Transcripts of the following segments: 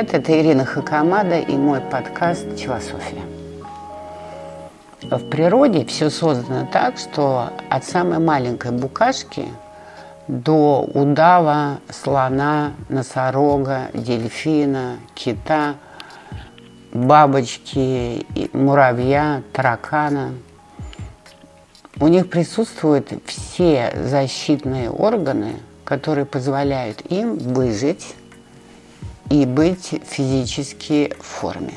привет! Это Ирина Хакамада и мой подкаст «Философия». В природе все создано так, что от самой маленькой букашки до удава, слона, носорога, дельфина, кита, бабочки, муравья, таракана. У них присутствуют все защитные органы, которые позволяют им выжить и быть физически в форме.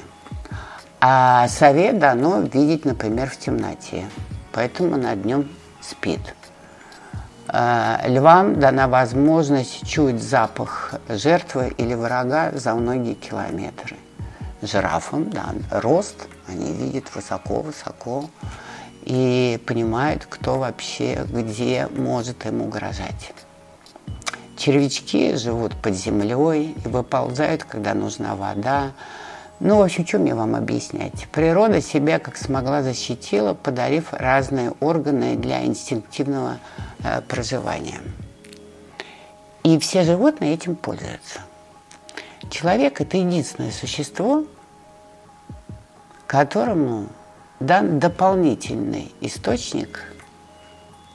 А совет дано видеть, например, в темноте, поэтому над днем спит. А, львам дана возможность чуять запах жертвы или врага за многие километры. Жирафам дан рост, они видят высоко-высоко и понимают, кто вообще где может им угрожать. Червячки живут под землей и выползают, когда нужна вода. Ну, в общем, что мне вам объяснять? Природа себя как смогла защитила, подарив разные органы для инстинктивного э, проживания. И все животные этим пользуются. Человек – это единственное существо, которому дан дополнительный источник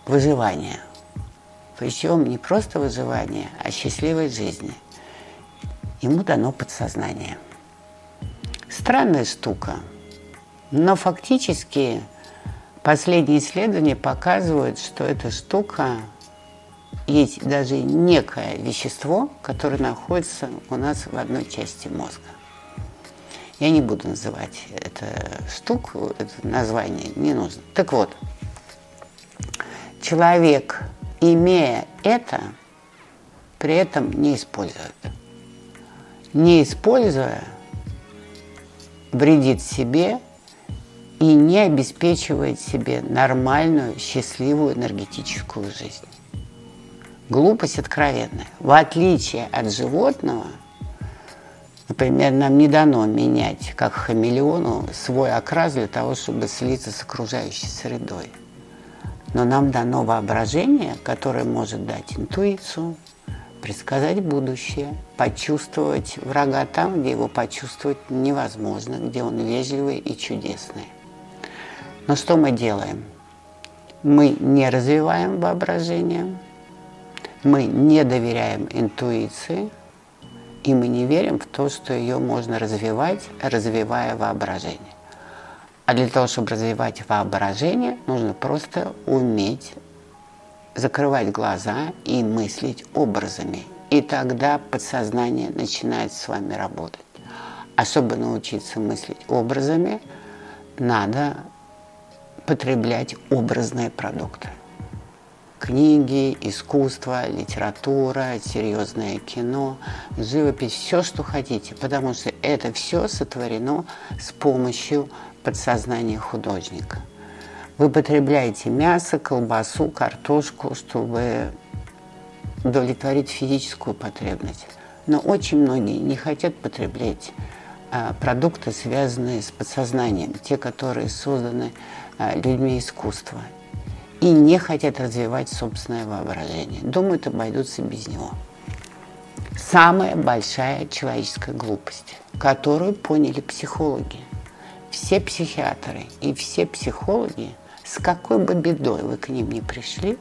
выживания – причем не просто выживание, а счастливой жизни. Ему дано подсознание. Странная штука, но фактически последние исследования показывают, что эта штука есть даже некое вещество, которое находится у нас в одной части мозга. Я не буду называть эту штуку, это название не нужно. Так вот, человек имея это, при этом не использует. Не используя, вредит себе и не обеспечивает себе нормальную, счастливую энергетическую жизнь. Глупость откровенная. В отличие от животного, например, нам не дано менять, как хамелеону, свой окрас для того, чтобы слиться с окружающей средой. Но нам дано воображение, которое может дать интуицию, предсказать будущее, почувствовать врага там, где его почувствовать невозможно, где он вежливый и чудесный. Но что мы делаем? Мы не развиваем воображение, мы не доверяем интуиции, и мы не верим в то, что ее можно развивать, развивая воображение. А для того, чтобы развивать воображение, нужно просто уметь закрывать глаза и мыслить образами. И тогда подсознание начинает с вами работать. Чтобы научиться мыслить образами, надо потреблять образные продукты. Книги, искусство, литература, серьезное кино, живопись, все, что хотите, потому что это все сотворено с помощью подсознание художника. Вы потребляете мясо, колбасу, картошку, чтобы удовлетворить физическую потребность. Но очень многие не хотят потреблять а, продукты, связанные с подсознанием, те, которые созданы а, людьми искусства, и не хотят развивать собственное воображение. Думают, обойдутся без него. Самая большая человеческая глупость, которую поняли психологи все психиатры и все психологи, с какой бы бедой вы к ним не пришли,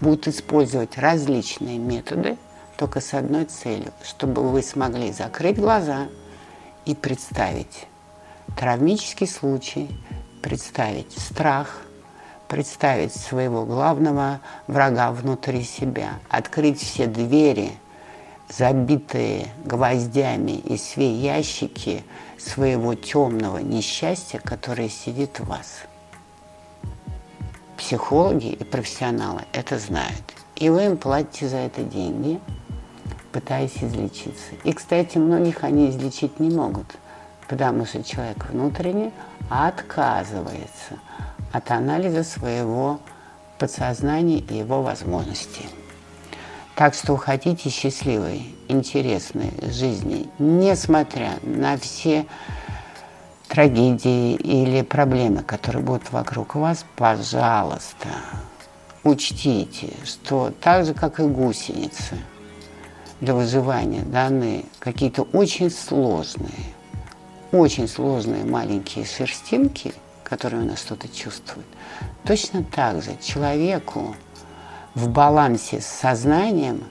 будут использовать различные методы только с одной целью, чтобы вы смогли закрыть глаза и представить травмический случай, представить страх, представить своего главного врага внутри себя, открыть все двери, забитые гвоздями и все ящики – своего темного несчастья, которое сидит в вас. Психологи и профессионалы это знают. И вы им платите за это деньги, пытаясь излечиться. И, кстати, многих они излечить не могут, потому что человек внутренне отказывается от анализа своего подсознания и его возможностей. Так что хотите счастливой, интересной жизни, несмотря на все трагедии или проблемы, которые будут вокруг вас, пожалуйста, учтите, что так же, как и гусеницы, для выживания даны какие-то очень сложные, очень сложные маленькие шерстинки, которые у нас что-то чувствуют, точно так же человеку в балансе с сознанием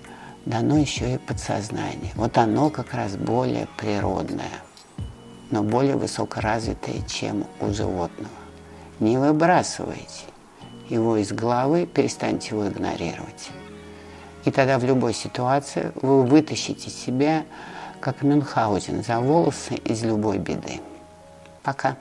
дано еще и подсознание. Вот оно как раз более природное, но более высокоразвитое, чем у животного. Не выбрасывайте его из головы, перестаньте его игнорировать. И тогда в любой ситуации вы вытащите себя, как Мюнхгаузен, за волосы из любой беды. Пока.